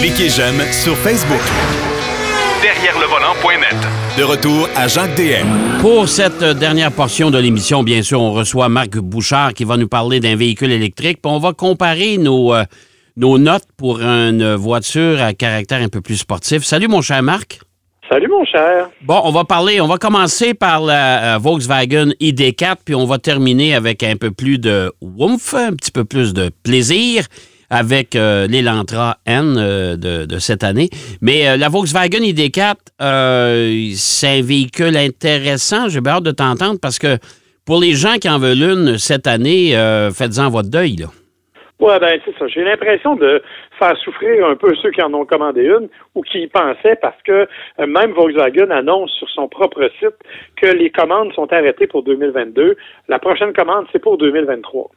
Cliquez j'aime sur Facebook. Derrière le volant.net. De retour à Jacques DM. Pour cette dernière portion de l'émission, bien sûr, on reçoit Marc Bouchard qui va nous parler d'un véhicule électrique. Puis on va comparer nos, euh, nos notes pour une voiture à caractère un peu plus sportif. Salut, mon cher Marc. Salut, mon cher. Bon, on va parler, on va commencer par la euh, Volkswagen ID4, puis on va terminer avec un peu plus de woomph, un petit peu plus de plaisir avec euh, l'Elantra N euh, de, cette année. Mais euh, la Volkswagen ID4, euh, c'est un véhicule intéressant. J'ai hâte de t'entendre parce que pour les gens qui en veulent une cette année, faites-en votre deuil. Là. Ouais, ben c'est ça. J'ai l'impression de faire souffrir un peu ceux qui en ont commandé une ou qui y pensaient parce que même Volkswagen annonce sur son propre site que les commandes sont arrêtées pour 2022. La prochaine commande, c'est pour 2023.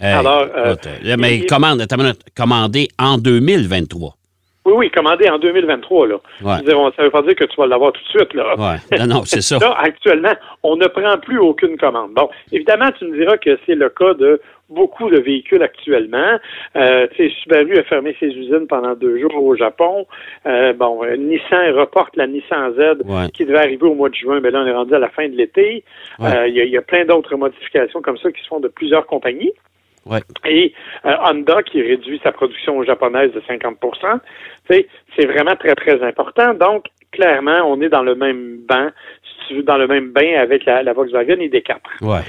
Hey, Alors, euh, là, mais il- commande, commandé en 2023. Oui, oui, commandé en 2023, là. Ouais. Je veux dire, on- ça veut pas dire que tu vas l'avoir tout de suite, là. Ouais. Non, non, c'est ça. Là, actuellement, on ne prend plus aucune commande. Bon, évidemment, tu me diras que c'est le cas de beaucoup de véhicules actuellement. Euh, tu sais, Subaru a fermé ses usines pendant deux jours au Japon. Euh, bon, euh, Nissan reporte la Nissan Z Ouais. qui devait arriver au mois de juin, mais là, on est rendu à la fin de l'été. Ouais. Euh, Il y, y a plein d'autres modifications comme ça qui se font de plusieurs compagnies. Ouais. Et euh, Honda qui réduit sa production japonaise de 50 Tu sais, C'est vraiment très, très important. Donc, clairement, on est dans le même banc, si tu veux, dans le même bain avec la, la Volkswagen ID4. Ouais.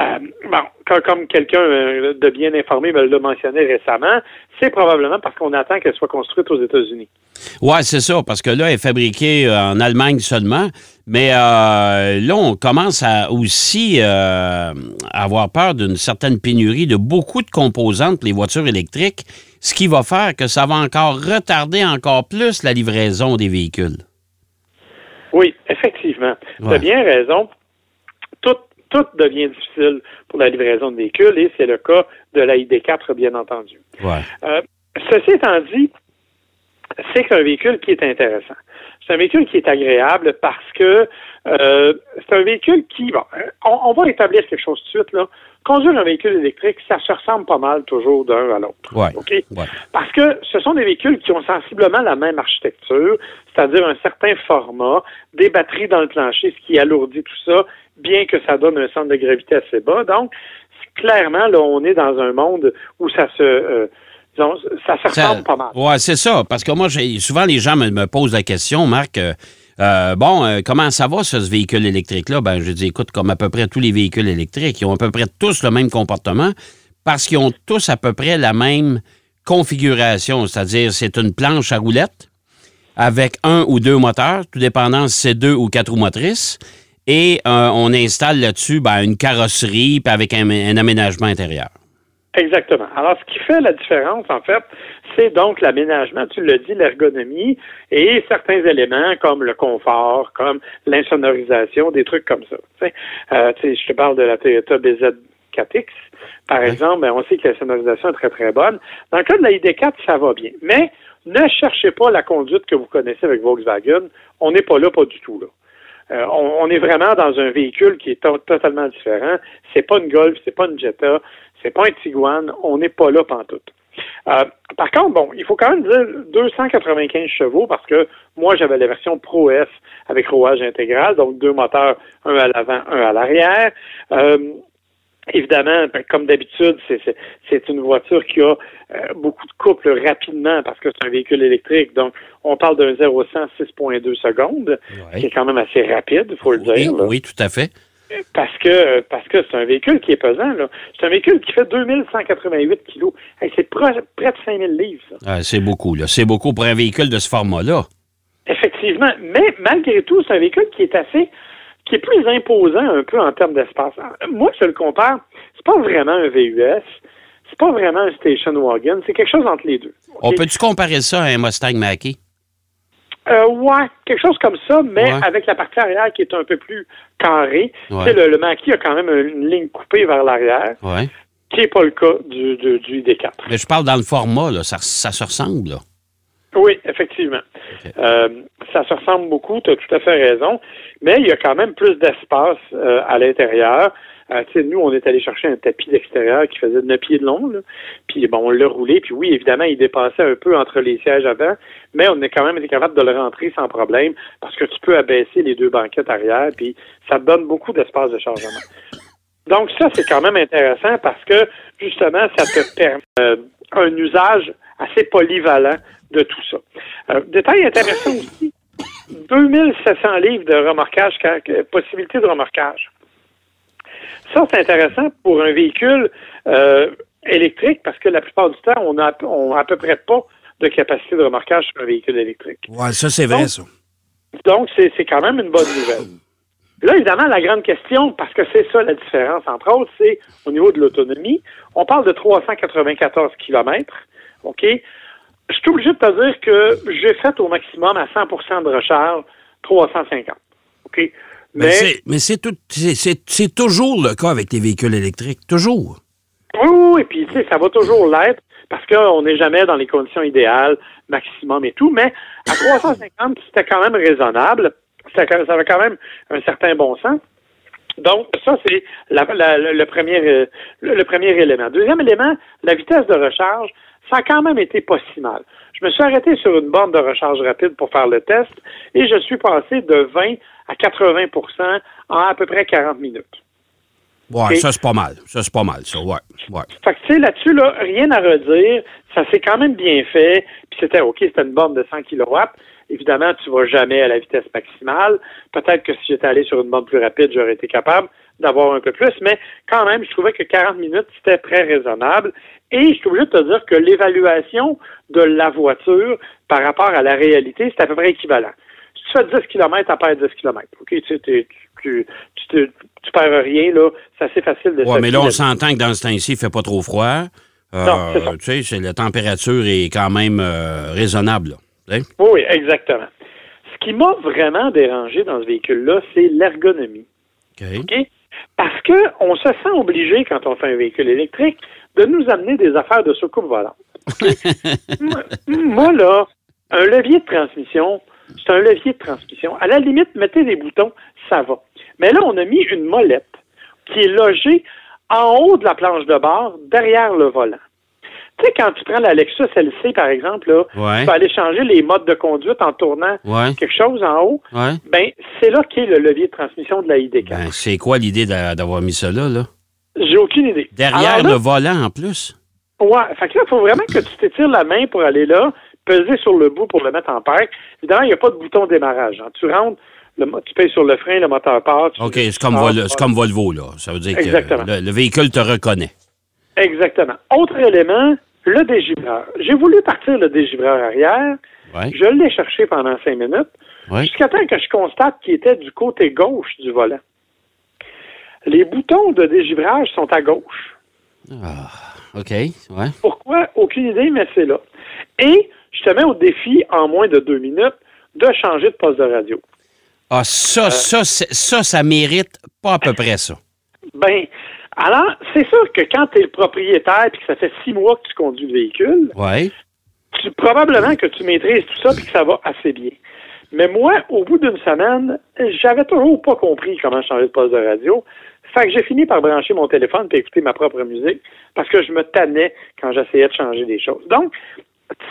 Euh, bon, comme, quelqu'un euh, de bien informé me l'a mentionné récemment, c'est probablement parce qu'on attend qu'elle soit construite aux États-Unis. Ouais, c'est ça, parce que là, elle est fabriquée euh, en Allemagne seulement. Mais euh, là, on commence à aussi euh, avoir peur d'une certaine pénurie de beaucoup de composantes les voitures électriques, ce qui va faire que ça va encore retarder encore plus la livraison des véhicules. Oui, effectivement. Tu Ouais. as bien raison. Tout, devient difficile pour la livraison de véhicules et c'est le cas de la ID4, bien entendu. Ouais. Euh, ceci étant dit, c'est un véhicule qui est intéressant. C'est un véhicule qui est agréable parce que euh, c'est un véhicule qui, bon, on, on va établir quelque chose tout de suite, là. Conduire un véhicule électrique, ça se ressemble pas mal toujours d'un à l'autre. Ouais. Parce que ce sont des véhicules qui ont sensiblement la même architecture, c'est-à-dire un certain format, des batteries dans le plancher, ce qui alourdit tout ça, bien que ça donne un centre de gravité assez bas. Donc, clairement, là, on est dans un monde où ça se, euh, disons, ça se ressemble pas mal. Ouais, c'est ça. Parce que moi, souvent, les gens me, me posent la question, Marc, euh, euh, bon, euh, comment ça va, ce, ce véhicule électrique-là? Ben, je dis, écoute, comme à peu près tous les véhicules électriques, ils ont à peu près tous le même comportement parce qu'ils ont tous à peu près la même configuration. C'est-à-dire, c'est une planche à roulettes avec un ou deux moteurs, tout dépendant si c'est deux ou quatre roues motrices. Et euh, on installe là-dessus ben, une carrosserie puis avec un- un aménagement intérieur. Exactement. Alors, ce qui fait la différence, en fait, c'est donc l'aménagement, tu l'as dit, l'ergonomie et certains éléments comme le confort, comme l'insonorisation, des trucs comme ça. Tu sais, euh, tu sais, je te parle de la Toyota BZ4X, par exemple, ben, on sait que la sonorisation est très, très bonne. Dans le cas de la ID4, ça va bien. Mais ne cherchez pas la conduite que vous connaissez avec Volkswagen. On n'est pas là, pas du tout, là. Euh, on, est vraiment dans un véhicule qui est to- totalement différent. C'est pas une Golf, c'est pas une Jetta, c'est pas un Tiguan. On n'est pas là pantoute. Euh, par contre, bon, il faut quand même dire 295 chevaux parce que moi j'avais la version Pro S avec rouage intégral, donc deux moteurs, un à l'avant, un à l'arrière. Euh, Évidemment, ben, comme d'habitude, c'est- une voiture qui a euh, beaucoup de couple rapidement parce que c'est un véhicule électrique. Donc, on parle d'un 0 100 6.2 secondes, Ouais. qui est quand même assez rapide, il faut le dire. là. oui, tout à fait. Parce que parce que c'est un véhicule qui est pesant. C'est un véhicule qui fait 2188 kilos. Hey, c'est près de 5000 livres. Ah, c'est beaucoup. C'est beaucoup pour un véhicule de ce format-là. Effectivement. Mais malgré tout, c'est un véhicule qui est assez qui est plus imposant un peu en termes d'espace. Moi, je le compare, c'est pas vraiment un VUS, c'est pas vraiment un station wagon, c'est quelque chose entre les deux. On peut-tu comparer ça à un Mustang Mach-E? Euh, ouais, quelque chose comme ça, mais Ouais. avec la partie arrière qui est un peu plus carrée. Ouais. Tu sais, le, le a quand même une ligne coupée vers l'arrière, Oui. qui n'est pas le cas du, du, du ID4. Mais je parle dans le format, là. Ça, ça se ressemble, là. Oui, effectivement. Euh, ça se ressemble beaucoup, tu as tout à fait raison, mais il y a quand même plus d'espace euh, à l'intérieur. Euh, tu sais, nous, on est allé chercher un tapis d'extérieur qui faisait 9 pieds de long, là. puis bon, on l'a roulé, puis oui, évidemment, il dépassait un peu entre les sièges avant, mais on est quand même été capable de le rentrer sans problème, parce que tu peux abaisser les deux banquettes arrière, puis ça donne beaucoup d'espace de chargement. Donc ça, c'est quand même intéressant parce que justement, ça te permet euh, un usage assez polyvalent de tout ça. Euh, détail intéressant aussi, 2700 livres de remorquage, possibilité de remorquage. Ça, c'est intéressant pour un véhicule euh, électrique parce que la plupart du temps, on n'a a à peu près pas de capacité de remorquage sur un véhicule électrique. Oui, ça, c'est vrai, ça. Donc, c'est quand même une bonne nouvelle. Là, évidemment, la grande question, parce que c'est ça la différence, entre autres, c'est au niveau de l'autonomie. On parle de 394 km. OK? Je suis obligé de te dire que j'ai fait au maximum à 100% de recharge 350. OK? Mais, mais c'est toujours le cas avec les véhicules électriques. Toujours. Oui, oui, puis tu sais, ça va toujours l'être parce qu'on n'est jamais dans les conditions idéales, maximum et tout, mais à 350, c'était quand même raisonnable ça, avait quand même un certain bon sens. Donc, ça, c'est le, premier, euh, le, premier élément. Deuxième élément, la vitesse de recharge, ça a quand même été pas si mal. Je me suis arrêté sur une borne de recharge rapide pour faire le test et je suis passé de 20 à 80% en à peu près 40 minutes. Ouais, ça c'est pas mal. Ça c'est pas mal, ça, ouais. ouais. Fait que tu sais, là-dessus, là, rien à redire. Ça s'est quand même bien fait. Puis c'était OK, c'était une borne de 100 kW. Évidemment, tu vas jamais à la vitesse maximale. Peut-être que si j'étais allé sur une bande plus rapide, j'aurais été capable d'avoir un peu plus, mais quand même, je trouvais que 40 minutes, c'était très raisonnable. Et je suis obligé de te dire que l'évaluation de la voiture par rapport à la réalité, c'est à peu près équivalent. Si tu fais 10 km, tu perds 10 km. OK, tu, tu, tu, tu, perds rien, là. C'est assez facile de Oui, mais là, on s'entend que dans ce temps-ci, il ne fait pas trop froid. Euh, tu sais, la température est quand même euh, raisonnable. Là. Oui, exactement. Ce qui m'a vraiment dérangé dans ce véhicule-là, c'est l'ergonomie. OK. Parce qu'on se sent obligé, quand on fait un véhicule électrique, de nous amener des affaires de soucoupe volante. moi, là, un levier de transmission, c'est un levier de transmission. À la limite, mettez des boutons, ça va. Mais là, on a mis une molette qui est logée en haut de la planche de bord, derrière le volant. Tu sais, quand tu prends la Lexus LC, par exemple, là, tu peux aller changer les modes de conduite en tournant quelque chose en haut. Ben, c'est là qu'est le levier de transmission de la ID4. Ben, c'est quoi l'idée d'avoir mis ça là, là? J'ai aucune idée. Derrière le volant, en plus? Ouais. Fait que là, il faut vraiment que tu t'étires la main pour aller là, peser sur le bout pour le mettre en parc. Évidemment, il n'y a pas de bouton démarrage. Hein. Tu rentres, tu payes sur le frein, le moteur part. OK, c'est comme, comme, Volvo, là. Ça veut dire que le véhicule te reconnaît. Exactement. Autre élément, le dégivreur. J'ai voulu partir le dégivreur arrière. Je l'ai cherché pendant cinq minutes. Jusqu'à temps que je constate qu'il était du côté gauche du volant. Les boutons de dégivrage sont à gauche. Ah, OK. Pourquoi? Aucune idée, mais c'est là. Et je te mets au défi, en moins de deux minutes, de changer de poste de radio. Ah, ça, euh, ça, ça, ça mérite pas à peu près ça. Ben, alors, c'est sûr que quand tu es le propriétaire et que ça fait six mois que tu conduis le véhicule, ouais. tu, probablement que tu maîtrises tout ça et que ça va assez bien. Mais moi, au bout d'une semaine, j'avais toujours pas compris comment changer de poste de radio. Fait que j'ai fini par brancher mon téléphone et écouter ma propre musique parce que je me tannais quand j'essayais de changer des choses. Donc,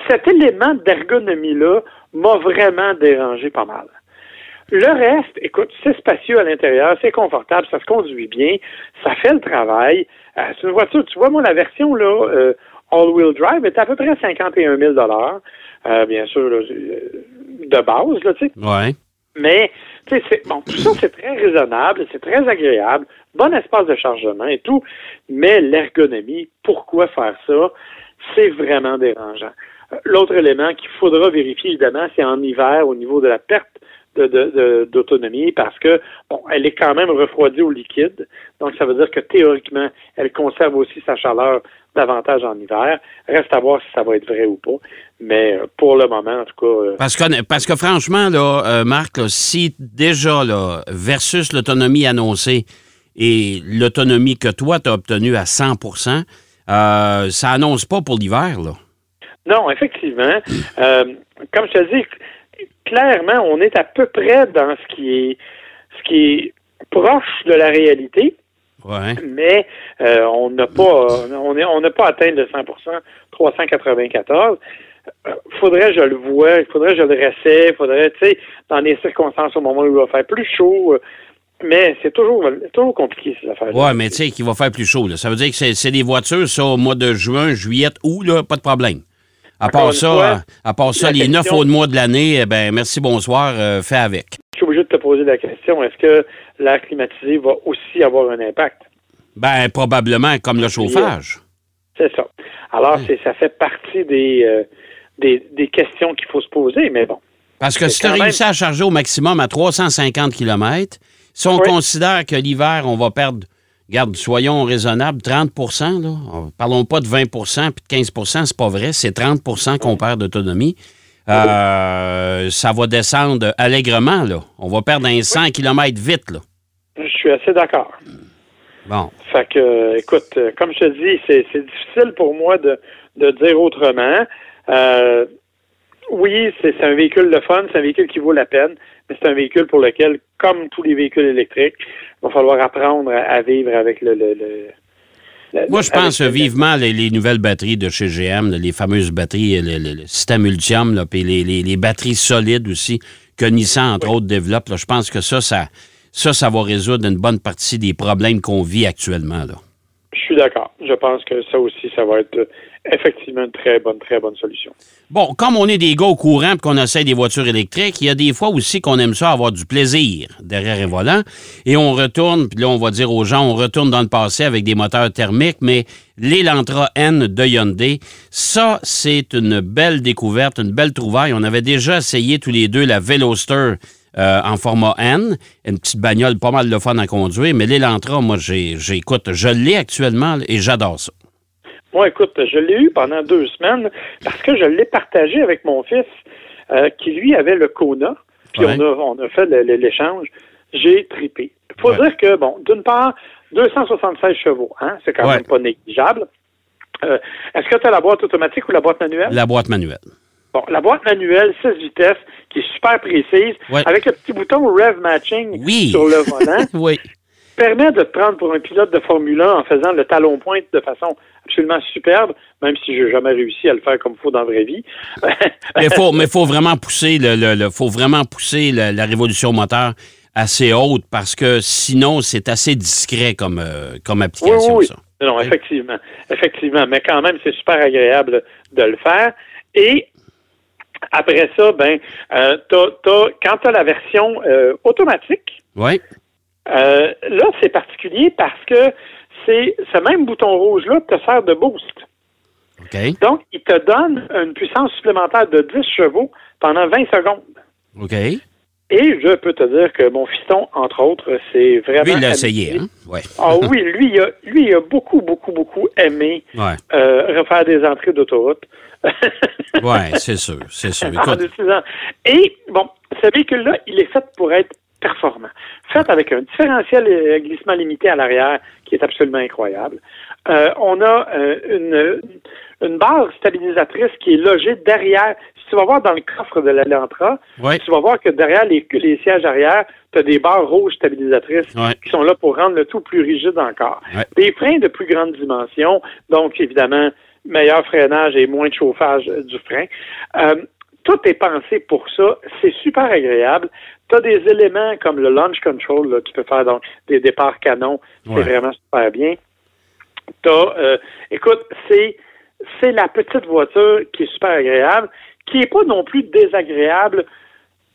cet élément d'ergonomie-là m'a vraiment dérangé pas mal. Le reste, écoute, c'est spacieux à l'intérieur, c'est confortable, ça se conduit bien, ça fait le travail. Euh, c'est une voiture, tu vois, moi, la version là, euh, all-wheel drive est à peu près 51 000 euh, bien sûr, euh, de base, là, tu sais. Ouais. Mais, tu sais, bon, tout ça, c'est très raisonnable, c'est très agréable, bon espace de chargement et tout, mais l'ergonomie, pourquoi faire ça? C'est vraiment dérangeant. L'autre élément qu'il faudra vérifier, évidemment, c'est en hiver, au niveau de la perte d'autonomie parce que bon, elle est quand même refroidie au liquide. Donc, ça veut dire que théoriquement, elle conserve aussi sa chaleur davantage en hiver. Reste à voir si ça va être vrai ou pas. Mais euh, pour le moment, en tout cas. Euh, parce que, parce que franchement, là, euh, Marc, si déjà, là, versus l'autonomie annoncée et l'autonomie que toi, tu as obtenue à 100% ça annonce pas pour l'hiver, là. Non, effectivement. comme je te dis, clairement, on est à peu près dans ce qui est ce qui est proche de la réalité. Ouais. mais euh, on n'a pas on est- on n'a pas atteint le 100 394. Euh, faudrait que je le vois, il faudrait que je le réessaie, faudrait, tu sais, dans des circonstances au moment où il va faire plus chaud, euh, mais c'est toujours, toujours compliqué ces affaires. Ouais, mais tu sais qu'il va faire plus chaud. Là. Ça veut dire que c'est c'est des voitures, ça, au mois de juin, juillet, août, là, pas de problème. À part ça, fois, à, part ça, les neuf autres mois de l'année, eh ben merci, bonsoir, euh, fais avec. Je suis obligé de te poser la question, est-ce que l'air climatisé va aussi avoir un impact? Ben, probablement comme le chauffage. C'est ça. Alors, c'est, ça fait partie des, euh, des, des questions qu'il faut se poser, mais bon. Parce que si tu as même- réussi à charger au maximum à 350 km, si on Oui. considère que l'hiver, on va perdre, regarde, soyons raisonnables, 30 là. On- Parlons pas de 20% puis de 15% c'est pas vrai. C'est 30% qu'on perd d'autonomie. Euh, ça va descendre allègrement, là. On va perdre un 100 km vite, là. Je suis assez d'accord. Bon. Fait que, euh, écoute, comme je te dis, c'est, c'est difficile pour moi de, de dire autrement. Euh, oui, c'est, un véhicule de fun, c'est un véhicule qui vaut la peine, mais c'est un véhicule pour lequel, comme tous les véhicules électriques, il va falloir apprendre à, à vivre avec le... le, le- le- Moi, je pense le- vivement les, les nouvelles batteries de chez GM, les fameuses batteries, le, le- système Ultium, là, puis les, les- les batteries solides aussi, que Nissan, entre autres, développe. là. je pense que ça, ça, ça, ça va résoudre une bonne partie des problèmes qu'on vit actuellement. Là. Je suis d'accord. Je pense que ça aussi, ça va être effectivement une très bonne, très bonne solution. Bon, comme on est des gars au courant et qu'on essaie des voitures électriques, il y a des fois aussi qu'on aime ça avoir du plaisir derrière un volant. Et on retourne, puis là, on va dire aux gens, on retourne dans le passé avec des moteurs thermiques, mais l'Elantra N de Hyundai, ça, c'est une belle découverte, une belle trouvaille. On avait déjà essayé tous les deux la Veloster euh, en format N, une petite bagnole pas mal de fun à conduire, mais l'Elantra, moi, j'écoute, je l'ai actuellement et j'adore ça. Moi, écoute, je l'ai eu pendant deux semaines parce que je l'ai partagé avec mon fils euh, qui, lui, avait le Kona. Puis Ouais. on, a, on a fait l'échange. J'ai tripé. Il faut Ouais. dire que, bon, d'une part, 276 chevaux, hein, c'est quand Ouais. même pas négligeable. Euh, Est-ce que tu as la boîte automatique ou la boîte manuelle? La boîte manuelle. Bon, la boîte manuelle, 16 vitesses, qui est super précise, Ouais. avec le petit bouton Rev Matching Oui. sur le volant. Oui. Permet de te prendre pour un pilote de Formule 1 en faisant le talon pointe de façon absolument superbe, même si j'ai jamais réussi à le faire comme il faut dans la vraie vie. Mais faut, mais faut vraiment pousser le, le- le- faut vraiment pousser la révolution moteur assez haute parce que sinon c'est assez discret comme, euh, comme application oui, oui. ça. Non, effectivement. Effectivement. Mais quand même, c'est super agréable de le faire. Et après ça, ben, euh, quand tu as la version euh, automatique, Oui. Euh, là, c'est particulier parce que c'est ce même bouton rouge-là te sert de boost. OK. Donc, il te donne une puissance supplémentaire de 10 chevaux pendant 20 secondes. OK. Et je peux te dire que mon fiston, entre autres, c'est vraiment. Lui, il l'a essayé, hein? Oui. Ah oui, lui, il a, lui, il a beaucoup, beaucoup, beaucoup aimé Ouais. euh, refaire des entrées d'autoroute. Ouais, c'est sûr. C'est sûr. En Écoute, utilisant- Et, bon, ce véhicule-là, il est fait pour être performant. Fait avec un différentiel glissement limité à l'arrière qui est absolument incroyable. Euh, on a euh, une, une barre stabilisatrice qui est logée derrière. Si tu vas voir dans le coffre de Ouais. tu vas voir que derrière les, les sièges arrière, tu as des barres rouges stabilisatrices Ouais. qui sont là pour rendre le tout plus rigide encore. Ouais. Des freins de plus grande dimension, donc évidemment, meilleur freinage et moins de chauffage du frein. Euh, tout est pensé pour ça. C'est super agréable. Tu as des éléments comme le launch control, là, tu peux faire donc des départs canons. C'est Ouais. vraiment super bien. T'as, euh, écoute, c'est c'est la petite voiture qui est super agréable, qui est pas non plus désagréable,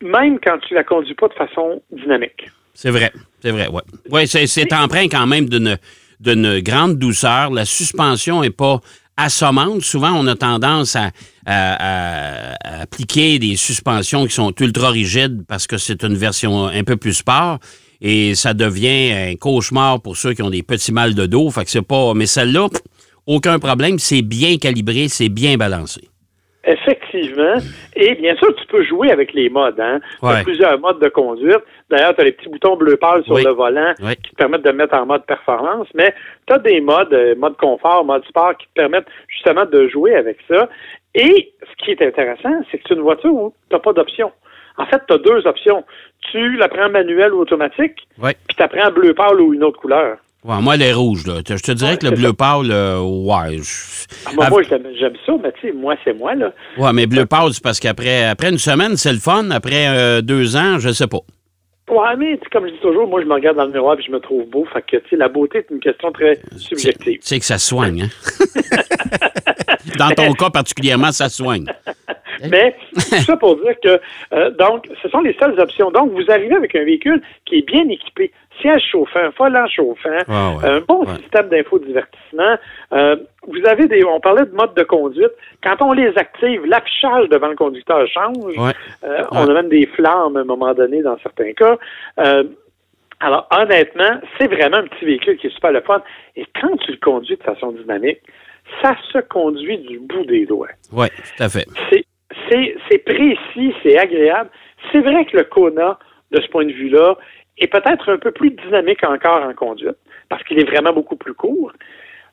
même quand tu la conduis pas de façon dynamique. c'est vrai. C'est vrai, ouais. Ouais, c'est, c'est empreint quand même d'une, d'une grande douceur. La suspension est pas assommante. Souvent, on a tendance à, à- à- à appliquer des suspensions qui sont ultra rigides parce que c'est une version un peu plus sport. Et ça devient un cauchemar pour ceux qui ont des petits mal de dos. Fait que c'est pas. Mais celle-là, aucun problème. C'est bien calibré, c'est bien balancé. Effectivement. Et bien sûr, tu peux jouer avec les modes. Hein? Tu Ouais. as plusieurs modes de conduite. D'ailleurs, tu as les petits boutons bleu pâle sur Oui. le volant Oui. qui te permettent de mettre en mode performance, mais tu as des modes, euh, mode confort, mode sport, qui te permettent justement de jouer avec ça. Et ce qui est intéressant, c'est que c'est une voiture où tu n'as pas d'option. En fait, tu as deux options. Tu la prends manuelle ou automatique, Oui. puis tu prends bleu pâle ou une autre couleur. Ouais, moi, elle est rouge, là. Je te dirais Ouais, que le bleu pâle, euh, ouais. je- Ah, moi, moi, j'aime ça, mais tu sais, moi, c'est moi, là. Ouais, mais bleu pâle, c'est parce qu'après après une semaine, c'est le fun. Après euh, deux ans, je sais pas. Ouais, mais tu comme je dis toujours, moi, je me regarde dans le miroir et je me trouve beau. Fait que, tu sais, la beauté est une question très Tu subjective. sais que ça soigne, hein? Dans ton cas particulièrement, ça soigne. Mais tout ça pour dire que, euh, donc, ce sont les seules options. Donc, vous arrivez avec un véhicule qui est bien équipé, siège chauffant, volant chauffant, Ah ouais, un bon ouais. système d'infodivertissement. Euh, vous avez des, on parlait de mode de conduite. Quand on les active, l'affichage devant le conducteur change. Ouais. Euh, On a même des flammes à un moment donné dans certains cas. Alors, honnêtement, c'est vraiment un petit véhicule qui est super le fun. Et quand tu le conduis de façon dynamique, ça se conduit du bout des doigts. Oui, tout à fait. C'est, précis, c'est agréable. C'est vrai que le Kona, de ce point de vue-là, est peut-être un peu plus dynamique encore en conduite, parce qu'il est vraiment beaucoup plus court.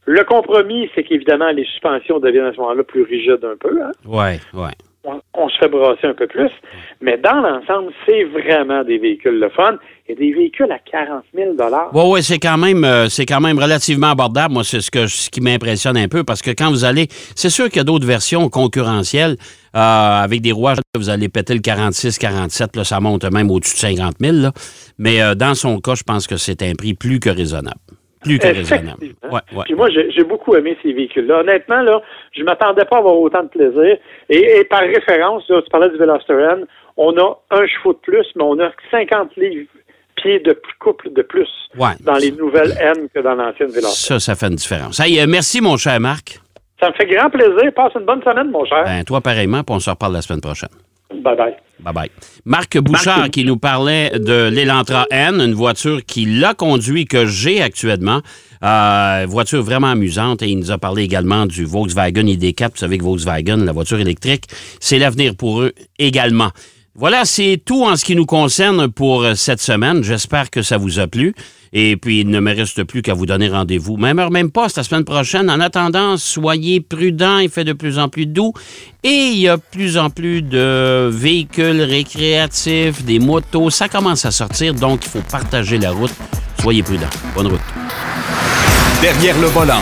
Le compromis, c'est qu'évidemment, les suspensions deviennent à ce moment-là plus rigides un peu. hein. Oui, oui. On, se fait brasser un peu plus. Mais dans l'ensemble, c'est vraiment des véhicules le fun et des véhicules à 40 000 Oui, oui, c'est quand même euh, c'est quand même relativement abordable. Moi, c'est ce que ce qui m'impressionne un peu parce que quand vous allez, c'est sûr qu'il y a d'autres versions concurrentielles euh, avec des rouages. Vous allez péter le 46, 47, là, ça monte même au-dessus de 50 000. là. Mais euh, dans son cas, je pense que c'est un prix plus que raisonnable. Plus que raisonnable. Effectivement. Ouais, ouais. Puis moi, j'ai beaucoup aimé ces véhicules-là. Honnêtement, là, je m'attendais pas à avoir autant de plaisir. Et, et par référence, là, tu parlais du Veloster N, on a un chevaux de plus, mais on a 50 livres pieds de couple de plus Ouais. dans les nouvelles N que dans l'ancienne Veloster. Ça, ça fait une différence. Hey, euh, merci, mon cher Marc. Ça me fait grand plaisir. Passe une bonne semaine, mon cher. Ben, toi, pareillement, puis on se reparle la semaine prochaine. Bye-bye. Bye-bye. Marc Bouchard qui nous parlait de l'Elantra N, une voiture qu'il a conduit, que j'ai actuellement. Euh, voiture vraiment amusante. Et il nous a parlé également du Volkswagen ID4. Vous savez que Volkswagen, la voiture électrique, c'est l'avenir pour eux également. Voilà, c'est tout en ce qui nous concerne pour euh, cette semaine. J'espère que ça vous a plu. Et puis, il ne me reste plus qu'à vous donner rendez-vous. Même heure, même pas, la semaine prochaine. En attendant, soyez prudents. Il fait de plus en plus doux. Et il y a de plus en plus de véhicules récréatifs, des motos. Ça commence à sortir, donc il faut partager la route. Soyez prudents. Bonne route. Derrière le volant.